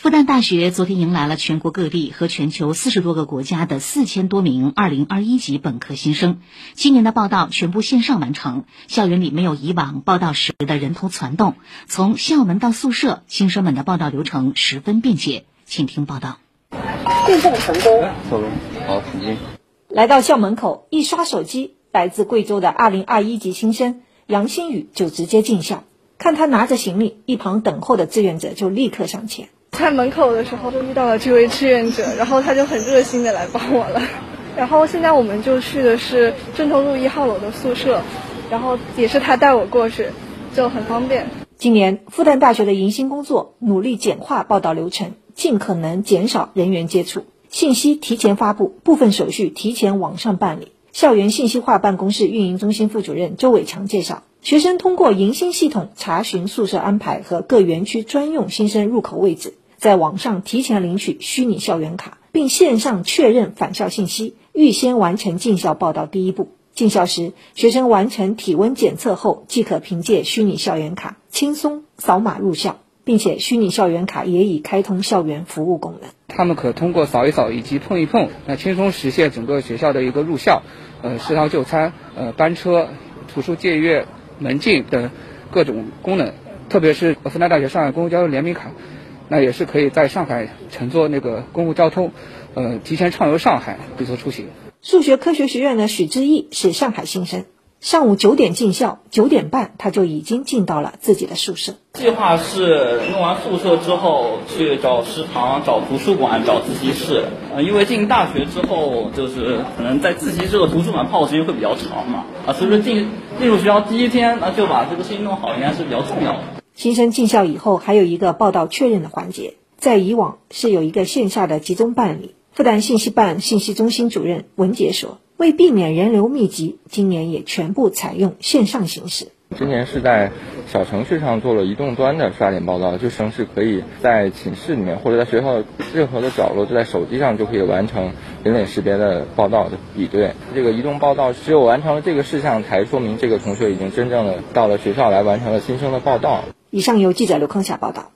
复旦大学昨天迎来了全国各地和全球四十多个国家的四千多名二零二一级本科新生。今年的报到全部线上完成，校园里没有以往报到时的人头攒动，从校门到宿舍，新生们的报到流程十分便捷。请听报道。验证成功，走，好，请进。来到校门口，一刷手机，来自贵州的二零二一级新生杨新宇就直接进校。看他拿着行李，一旁等候的志愿者就立刻上前。在门口的时候就遇到了这位志愿者，然后他就很热心的来帮我了。然后现在我们就去的是正通路一号楼的宿舍，然后也是他带我过去，就很方便。今年复旦大学的迎新工作努力简化报到流程，尽可能减少人员接触，信息提前发布，部分手续提前网上办理。校园信息化办公室运营中心副主任周伟强介绍，学生通过迎新系统查询宿舍安排和各园区专用新生入口位置。在网上提前领取虚拟校园卡，并线上确认返校信息，预先完成进校报到第一步。进校时，学生完成体温检测后，即可凭借虚拟校园卡轻松扫码入校，并且虚拟校园卡也已开通校园服务功能。他们可通过扫一扫以及碰一碰，那轻松实现整个学校的一个入校、呃食堂就餐、呃班车、图书借阅、门禁等各种功能。特别是复旦大学上海公共交通联名卡。那也是可以在上海乘坐那个公共交通，呃，提前畅游上海，比如说出行。数学科学学院的许志毅是上海新生，上午九点进校，九点半他就已经进到了自己的宿舍。计划是弄完宿舍之后去找食堂、找图书馆、找自习室。呃，因为进大学之后，就是可能在自习室和图书馆泡的时间会比较长嘛，啊，所以说进进入学校第一天，那就把这个事情弄好，应该是比较重要的。新生进校以后，还有一个报到确认的环节，在以往是有一个线下的集中办理。复旦信息办信息中心主任文杰说：“为避免人流密集，今年也全部采用线上形式。”今年是在小程序上做了移动端的刷脸报到，就生是可以在寝室里面或者在学校任何的角落，就在手机上就可以完成人脸识别的报到的比对。这个移动报到只有完成了这个事项，才说明这个同学已经真正的到了学校来完成了新生的报到。以上由记者刘康霞报道。